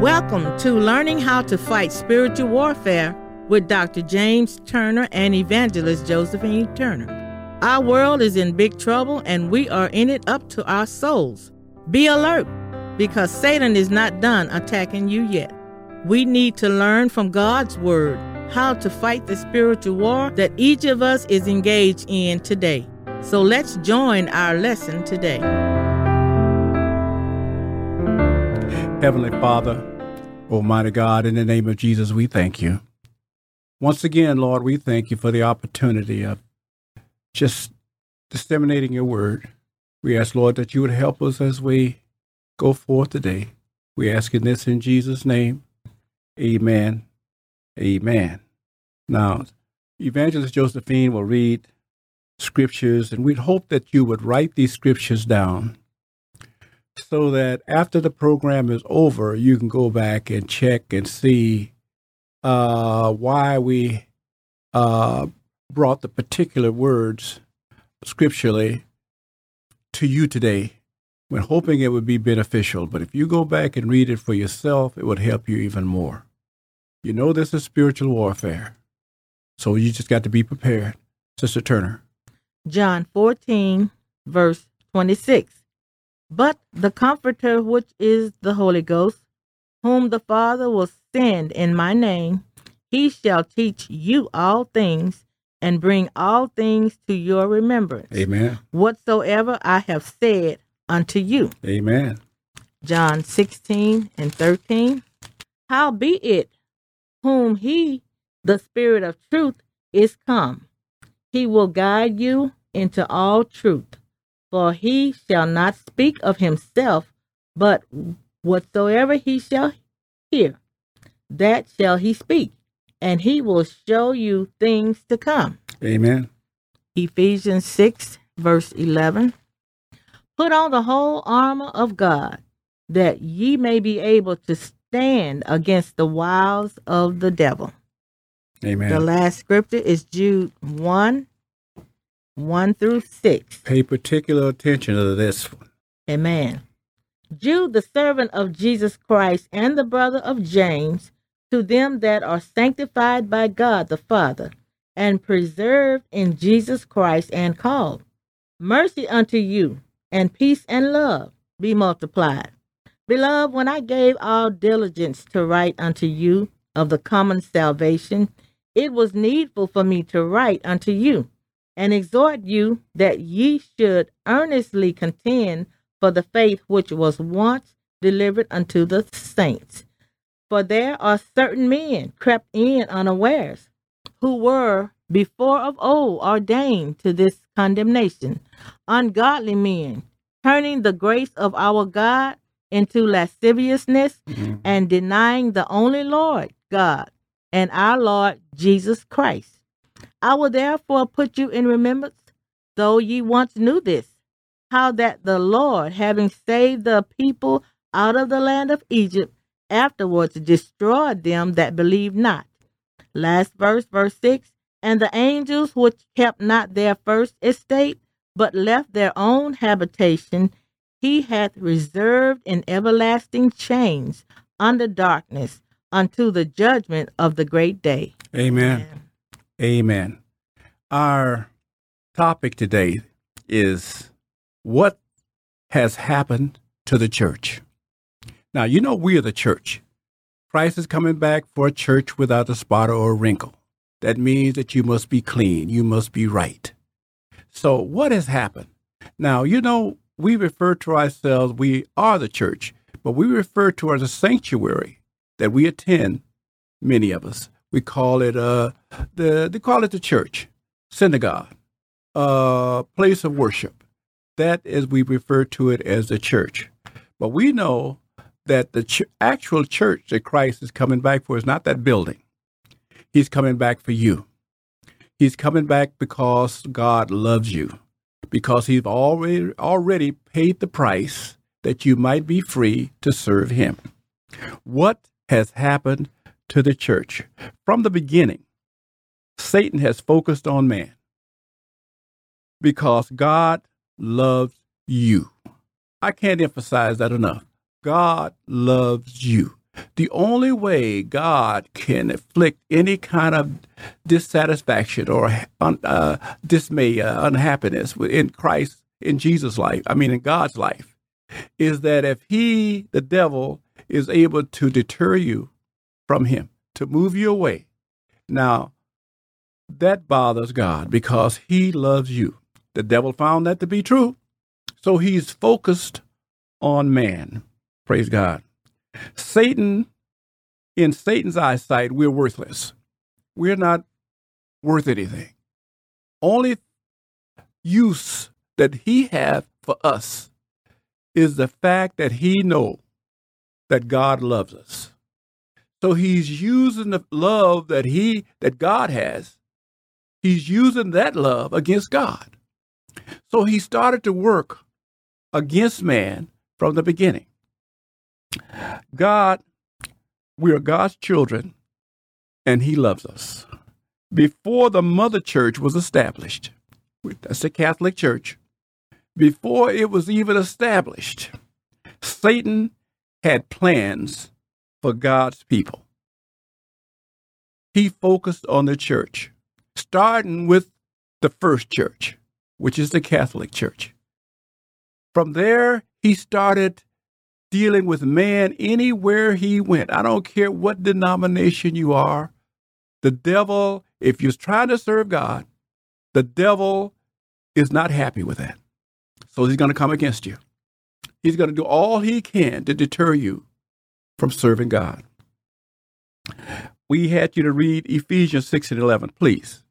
Welcome to Learning How to Fight Spiritual Warfare with Dr. James Turner and Evangelist Josephine Turner. Our world is in big trouble and we are in it up to our souls. Be alert because Satan is not done attacking you yet. We need to learn from God's Word how to fight the spiritual war that each of us is engaged in today. So let's join our lesson today. Heavenly Father, Almighty God, in the name of Jesus, we thank you. Once again, Lord, we thank you for the opportunity of just disseminating your word. We ask, Lord, that you would help us as we go forth today. We ask in this in Jesus' name. Amen. Amen. Now, Evangelist Josephine will read scriptures, and we'd hope that you would write these scriptures down so that after the program is over, you can go back and check and see uh, why we uh, brought the particular words scripturally to you today when hoping it would be beneficial. But if you go back and read it for yourself, it would help you even more. You know this is spiritual warfare. So you just got to be prepared. Sister Turner. John 14, verse 26. But the Comforter, which is the Holy Ghost, whom the Father will send in my name, he shall teach you all things and bring all things to your remembrance. Amen. Whatsoever I have said unto you. Amen. John 16 and 13. How be it whom he, the Spirit of truth, is come, he will guide you into all truth. For he shall not speak of himself, but whatsoever he shall hear, that shall he speak, and he will show you things to come. Amen. Ephesians 6, verse 11. Put on the whole armor of God, that ye may be able to stand against the wiles of the devil. Amen. The last scripture is Jude 1, 1 through 6. Pay particular attention to this one. Amen. Jude, the servant of Jesus Christ and the brother of James, to them that are sanctified by God the Father, and preserved in Jesus Christ and called. Mercy unto you, and peace and love be multiplied. Beloved, when I gave all diligence to write unto you of the common salvation, it was needful for me to write unto you and exhort you that ye should earnestly contend for the faith which was once delivered unto the saints. For there are certain men crept in unawares, who were before of old ordained to this condemnation, ungodly men, turning the grace of our God into lasciviousness mm-hmm. and denying the only Lord God and our Lord Jesus Christ I will therefore put you in remembrance, though ye once knew this, how that the Lord, having saved the people out of the land of Egypt, afterwards destroyed them that believed not. Last verse, verse 6 And the angels which kept not their first estate, but left their own habitation, he hath reserved in everlasting chains under darkness unto the judgment of the great day. Amen. Amen. Amen. Our topic today is what has happened to the church. Now, you know, we are the church. Christ is coming back for a church without a spot or a wrinkle. That means that you must be clean, you must be right. So, what has happened? Now, you know, we refer to ourselves, we are the church, but we refer to as a sanctuary that we attend, many of us. We call it uh the they call it the church, synagogue, uh place of worship. That is we refer to it as the church. But we know that the ch- actual church that Christ is coming back for is not that building. He's coming back for you. He's coming back because God loves you. Because he's already already paid the price that you might be free to serve him. What has happened to the church. From the beginning, Satan has focused on man because God loves you. I can't emphasize that enough. God loves you. The only way God can inflict any kind of dissatisfaction or uh, dismay, uh, unhappiness in Christ, in Jesus' life, I mean, in God's life, is that if he, the devil, is able to deter you from him, to move you away. Now, that bothers God because he loves you. The devil found that to be true. So he's focused on man. Praise God. Satan, in Satan's eyesight, we're worthless. We're not worth anything. Only use that he has for us is the fact that he knows that God loves us. So he's using the love that he that God has. He's using that love against God. So he started to work against man from the beginning. God, we are God's children, and He loves us. Before the mother church was established, that's the Catholic Church, before it was even established, Satan had plans for God's people. He focused on the church, starting with the first church, which is the Catholic Church. From there, he started dealing with man anywhere he went. I don't care what denomination you are. The devil, if you're trying to serve God, the devil is not happy with that. So he's going to come against you. He's going to do all he can to deter you from serving God. We had you to read Ephesians 6 and 11. Please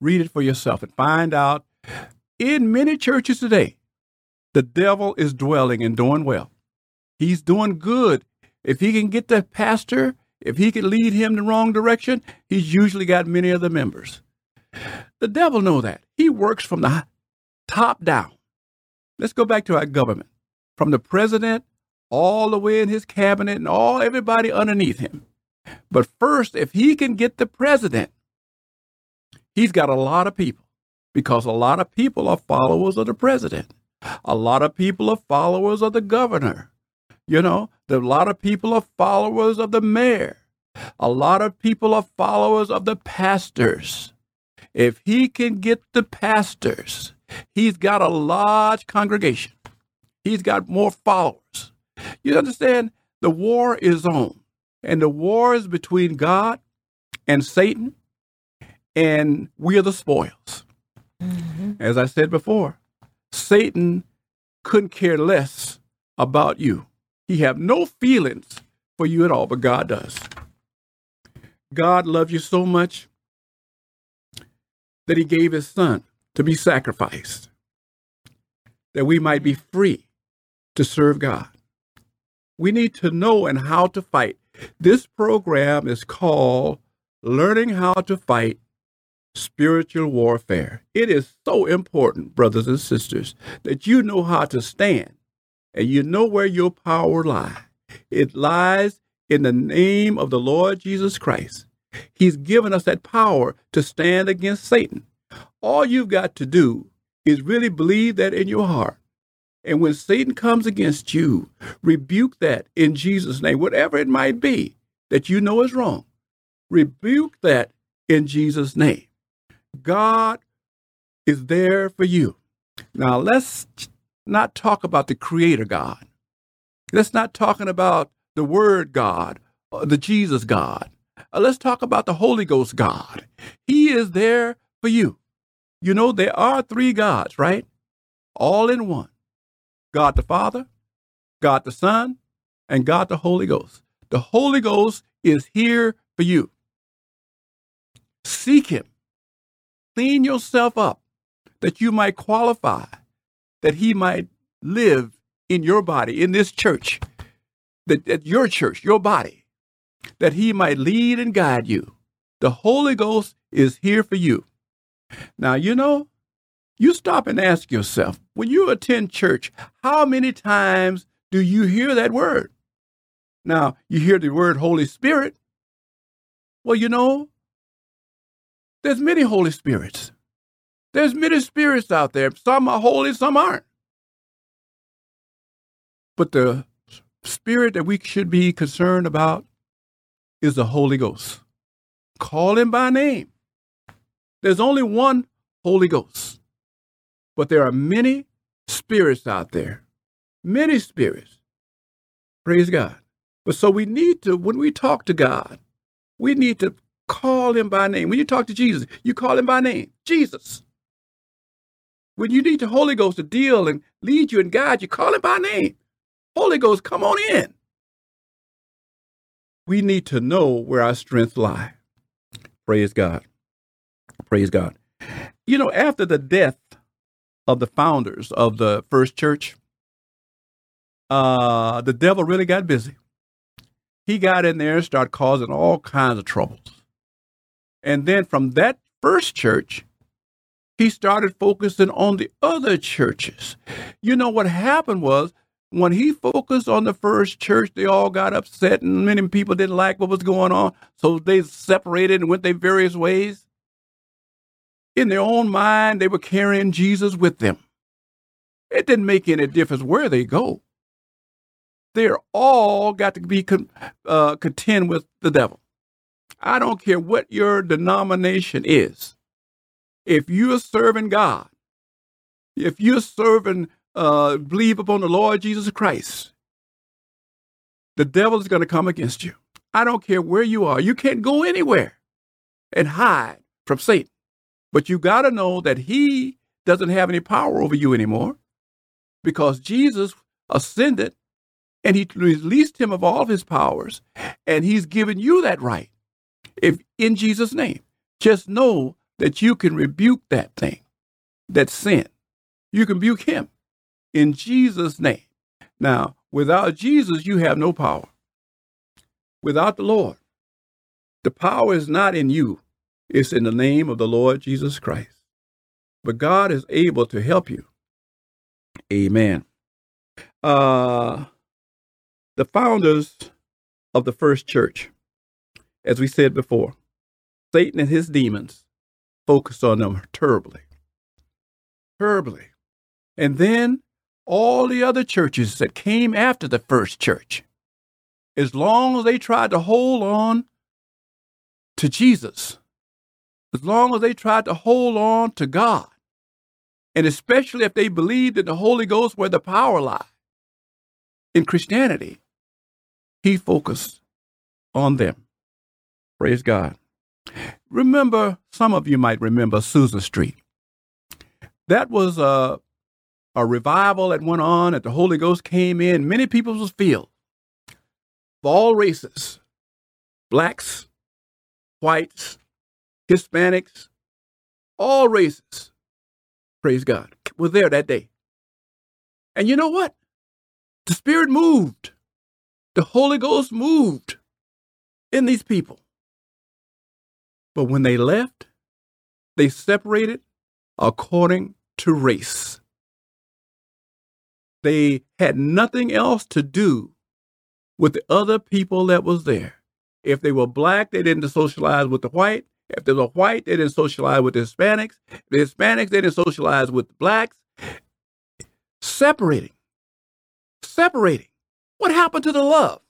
read it for yourself and find out in many churches today, the devil is dwelling and doing well. He's doing good. If he can get the pastor, if he can lead him the wrong direction, he's usually got many of the members. The devil know that. He works from the top down. Let's go back to our government. From the president all the way in his cabinet and all everybody underneath him. But first, if he can get the president, he's got a lot of people because a lot of people are followers of the president. A lot of people are followers of the governor. You know, a lot of people are followers of the mayor. A lot of people are followers of the pastors. If he can get the pastors, he's got a large congregation. He's got more followers. You understand? The war is on, and the war is between God and Satan, and we are the spoils. Mm-hmm. As I said before, Satan couldn't care less about you. He have no feelings for you at all, but God does. God loved you so much that he gave his son to be sacrificed, that we might be free to serve God. We need to know and how to fight. This program is called Learning How to Fight spiritual warfare. It is so important, brothers and sisters, that you know how to stand and you know where your power lies. It lies in the name of the Lord Jesus Christ. He's given us that power to stand against Satan. All you've got to do is really believe that in your heart. And when Satan comes against you, rebuke that in Jesus' name, whatever it might be that you know is wrong. Rebuke that in Jesus' name. God is there for you. Now, let's not talk about the Creator God. Let's not talking about the Word God, the Jesus God. Uh, let's talk about the Holy Ghost God. He is there for you. You know, there are three gods, right? All in one God the Father, God the Son, and God the Holy Ghost. The Holy Ghost is here for you. Seek Him. Clean yourself up that you might qualify, that He might live in your body, in this church, that, that your church, your body, that He might lead and guide you. The Holy Ghost is here for you. Now, you know, you stop and ask yourself when you attend church, how many times do you hear that word? Now, you hear the word Holy Spirit. Well, you know, there's many Holy Spirits. There's many spirits out there. Some are holy, some aren't. But the spirit that we should be concerned about is the Holy Ghost. Call him by name. There's only one Holy Ghost, but there are many spirits out there, many spirits. Praise God. But so we need to, when we talk to God, we need to call him by name. When you talk to Jesus, you call him by name, Jesus. When you need the Holy Ghost to deal and lead you and guide you, call him by name. Holy Ghost, come on in. We need to know where our strengths lie. Praise God. Praise God. You know, after the death of the founders of the first church, uh, the devil really got busy. He got in there and started causing all kinds of troubles. And then from that first church, he started focusing on the other churches. You know what happened was when he focused on the first church, they all got upset and many people didn't like what was going on. So they separated and went their various ways. In their own mind, they were carrying Jesus with them. It didn't make any difference where they go. They're all got to be con- uh, contend with the devil. I don't care what your denomination is. If you're serving God, if you're serving, uh, believe upon the Lord Jesus Christ, the devil is going to come against you. I don't care where you are. You can't go anywhere and hide from Satan. But you got to know that he doesn't have any power over you anymore because Jesus ascended and he released him of all of his powers and he's given you that right if in Jesus name. Just know that you can rebuke that thing that sin. You can rebuke him in Jesus name. Now without Jesus you have no power. Without the Lord the power is not in you it's in the name of the Lord Jesus Christ but God is able to help you amen uh the founders of the first church, as we said before, Satan and his demons focused on them terribly. Terribly. And then all the other churches that came after the first church, as long as they tried to hold on to Jesus, as long as they tried to hold on to God, and especially if they believed in the Holy Ghost where the power lies in Christianity, he focused on them. Praise God. Remember, some of you might remember Azusa Street. That was a, a revival that went on that the Holy Ghost came in. Many people was filled. Of all races, blacks, whites, Hispanics, all races, praise God, were there that day. And you know what? The Spirit moved the Holy Ghost moved in these people. But when they left, they separated according to race. They had nothing else to do with the other people that was there. If they were black, they didn't socialize with the white. If they a white, they didn't socialize with the Hispanics. The Hispanics, they didn't socialize with the blacks. Separating. Separating. What happened to the love?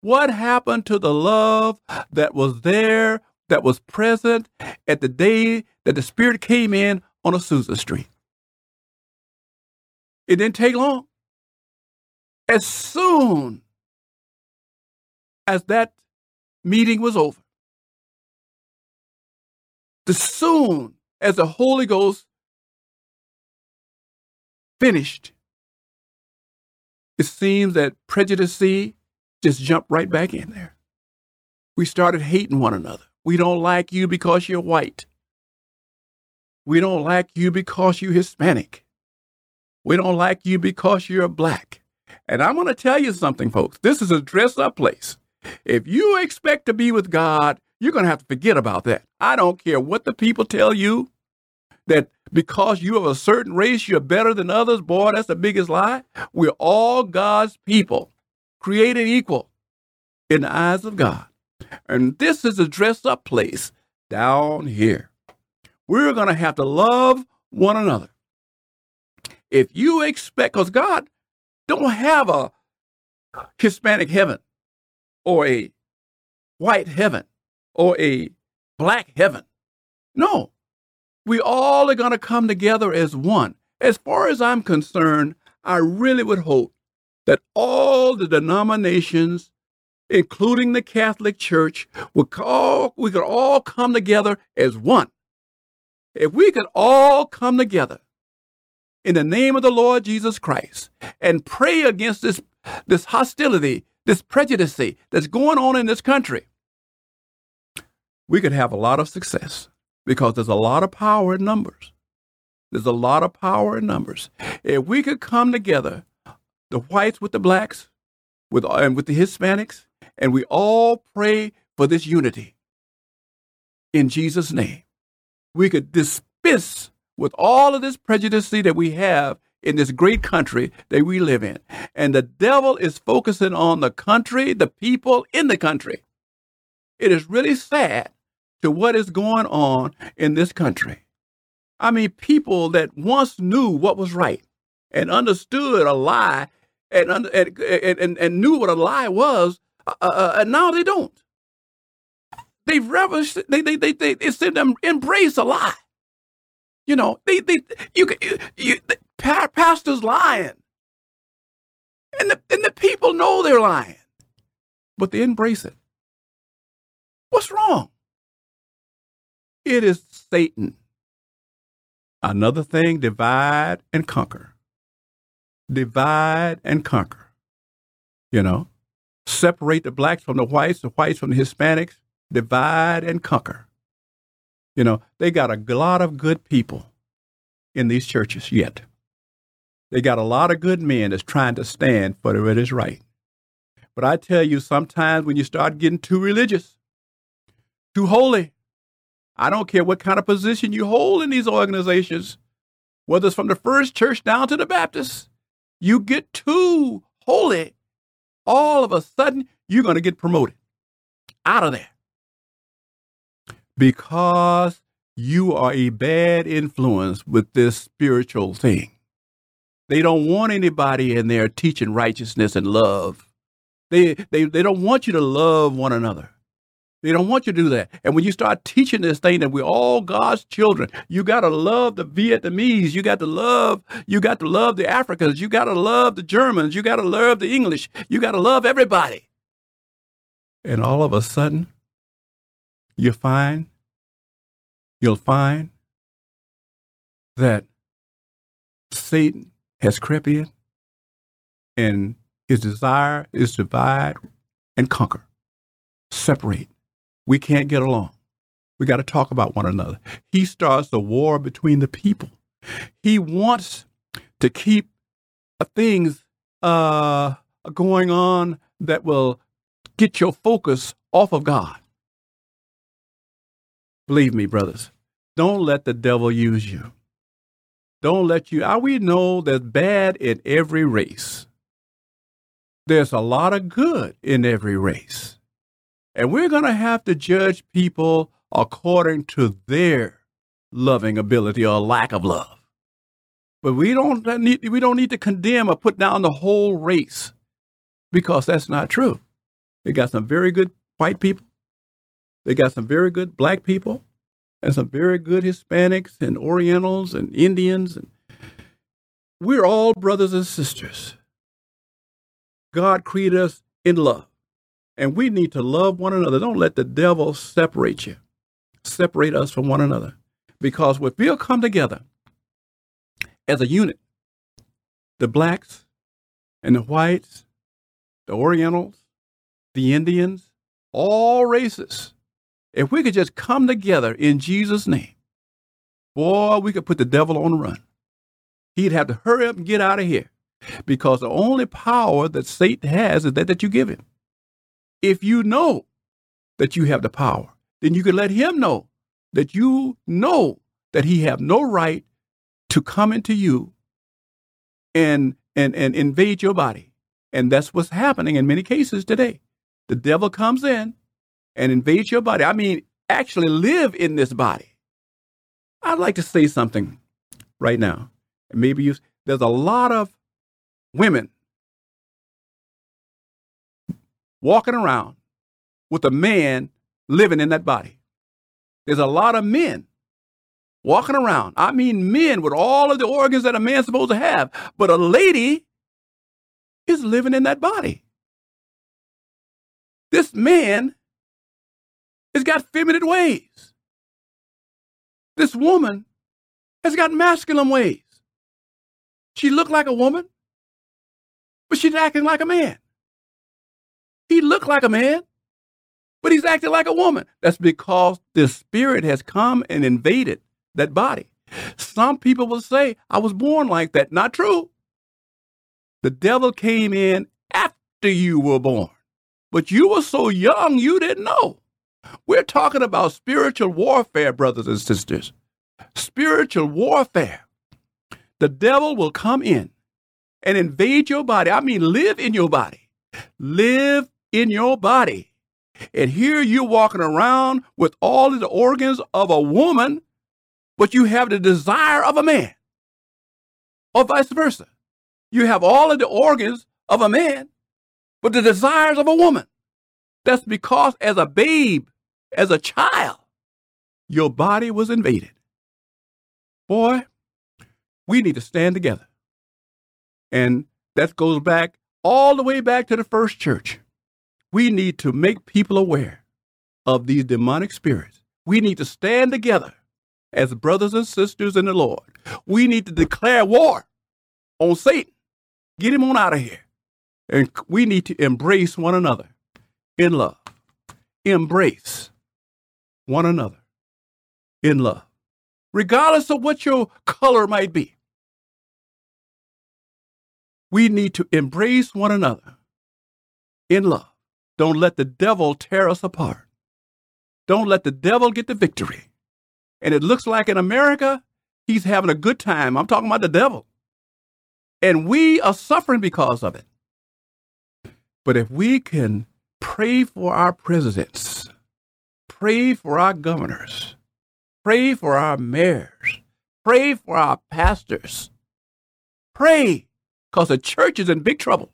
What happened to the love that was there, that was present at the day that the Spirit came in on Azusa Street? It didn't take long. As soon as that meeting was over, as soon as the Holy Ghost finished it seems that prejudice just jumped right back in there. We started hating one another. We don't like you because you're white. We don't like you because you're Hispanic. We don't like you because you're black. And I'm going to tell you something, folks. This is a dress up place. If you expect to be with God, you're going to have to forget about that. I don't care what the people tell you that because you of a certain race, you're better than others. Boy, that's the biggest lie. We're all God's people, created equal in the eyes of God. And this is a dress up place down here. We're going to have to love one another. If you expect, because God don't have a Hispanic heaven or a white heaven or a black heaven. No, we all are going to come together as one. As far as I'm concerned, I really would hope that all the denominations, including the Catholic Church, would call, we could all come together as one. If we could all come together in the name of the Lord Jesus Christ and pray against this, this hostility, this prejudice that's going on in this country, we could have a lot of success because there's a lot of power in numbers. There's a lot of power in numbers. If we could come together, the whites with the blacks, with and with the Hispanics, and we all pray for this unity in Jesus' name, we could dismiss with all of this prejudice that we have in this great country that we live in. And the devil is focusing on the country, the people in the country. It is really sad to what is going on in this country. I mean, people that once knew what was right and understood a lie and, and, and, and knew what a lie was, uh, uh, uh and now they don't. They've reversed, they, they, they, they, it's them embrace a lie. You know, they, they, you, you, you the pastor's lying. And the, and the people know they're lying, but they embrace it. What's wrong? It is Satan. Another thing, divide and conquer. Divide and conquer. You know, separate the blacks from the whites, the whites from the Hispanics, divide and conquer. You know, they got a lot of good people in these churches yet. They got a lot of good men that's trying to stand for what is right. But I tell you, sometimes when you start getting too religious, too holy, I don't care what kind of position you hold in these organizations, whether it's from the first church down to the Baptist, you get too holy, all of a sudden you're going to get promoted out of there because you are a bad influence with this spiritual thing. They don't want anybody in there teaching righteousness and love. They, they, they don't want you to love one another. They don't want you to do that. And when you start teaching this thing that we're all God's children, you got to love the Vietnamese. You got to love, you got to love the Africans. You got to love the Germans. You got to love the English. You got to love everybody. And all of a sudden, you find, you'll find that Satan has crept in and his desire is to divide and conquer, separate we can't get along. We got to talk about one another. He starts a war between the people. He wants to keep things uh, going on that will get your focus off of God. Believe me, brothers, don't let the devil use you. Don't let you. I, we know there's bad in every race. There's a lot of good in every race. And we're going to have to judge people according to their loving ability or lack of love. But we don't need, we don't need to condemn or put down the whole race because that's not true. They got some very good white people. They got some very good black people and some very good Hispanics and Orientals and Indians. And we're all brothers and sisters. God created us in love. And we need to love one another. Don't let the devil separate you, separate us from one another. Because if we'll come together as a unit, the blacks and the whites, the Orientals, the Indians, all races, if we could just come together in Jesus' name, boy, we could put the devil on the run. He'd have to hurry up and get out of here because the only power that Satan has is that, that you give him. If you know that you have the power, then you can let him know that you know that he have no right to come into you and and and invade your body. And that's what's happening in many cases today. The devil comes in and invades your body. I mean, actually live in this body. I'd like to say something right now. Maybe you, there's a lot of women walking around with a man living in that body. There's a lot of men walking around. I mean, men with all of the organs that a man's supposed to have, but a lady is living in that body. This man has got feminine ways. This woman has got masculine ways. She looked like a woman, but she's acting like a man. He looked like a man, but he's acting like a woman. That's because the spirit has come and invaded that body. Some people will say, I was born like that. Not true. The devil came in after you were born, but you were so young you didn't know. We're talking about spiritual warfare, brothers and sisters. Spiritual warfare. The devil will come in and invade your body. I mean, live in your body. Live in your body. And here you're walking around with all of the organs of a woman, but you have the desire of a man, or vice versa. You have all of the organs of a man, but the desires of a woman. That's because as a babe, as a child, your body was invaded. Boy, we need to stand together. And that goes back all the way back to the first church. We need to make people aware of these demonic spirits. We need to stand together as brothers and sisters in the Lord. We need to declare war on Satan. Get him on out of here. And we need to embrace one another in love. Embrace one another in love, regardless of what your color might be. We need to embrace one another in love. Don't let the devil tear us apart. Don't let the devil get the victory. And it looks like in America, he's having a good time. I'm talking about the devil. And we are suffering because of it. But if we can pray for our presidents, pray for our governors, pray for our mayors, pray for our pastors, pray because the church is in big trouble.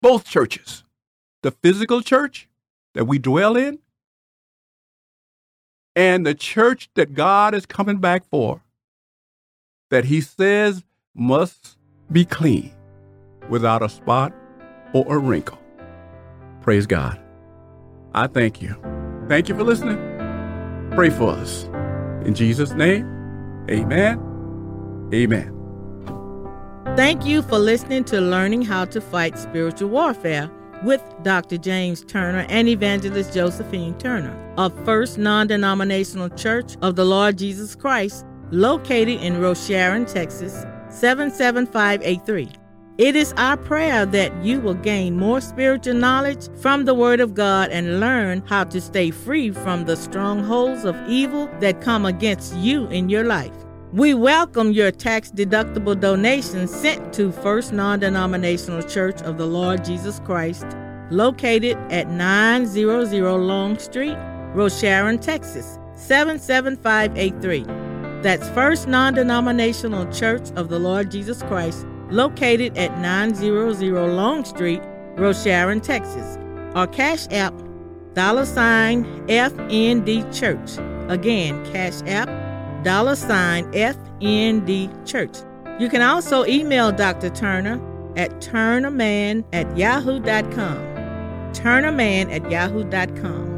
Both churches, the physical church that we dwell in, and the church that God is coming back for, that He says must be clean, without a spot or a wrinkle. Praise God. I thank you. Thank you for listening. Pray for us. In Jesus' name, amen. Amen. Thank you for listening to Learning How to Fight Spiritual Warfare with Dr. James Turner and Evangelist Josephine Turner of First Non Denominational Church of the Lord Jesus Christ, located in Rosharon, Texas 77583. It is our prayer that you will gain more spiritual knowledge from the Word of God and learn how to stay free from the strongholds of evil that come against you in your life. We welcome your tax deductible donations sent to First Non Denominational Church of the Lord Jesus Christ, located at 900 Long Street, Rosharon, Texas 77583. That's First Non Denominational Church of the Lord Jesus Christ located at 900 Long Street, Rosharon, Texas, Our Cash App dollar sign FND Church. Again, Cash App dollar sign FND Church. You can also email Dr. Turner at turnerman at yahoo.com. Turnerman at yahoo.com.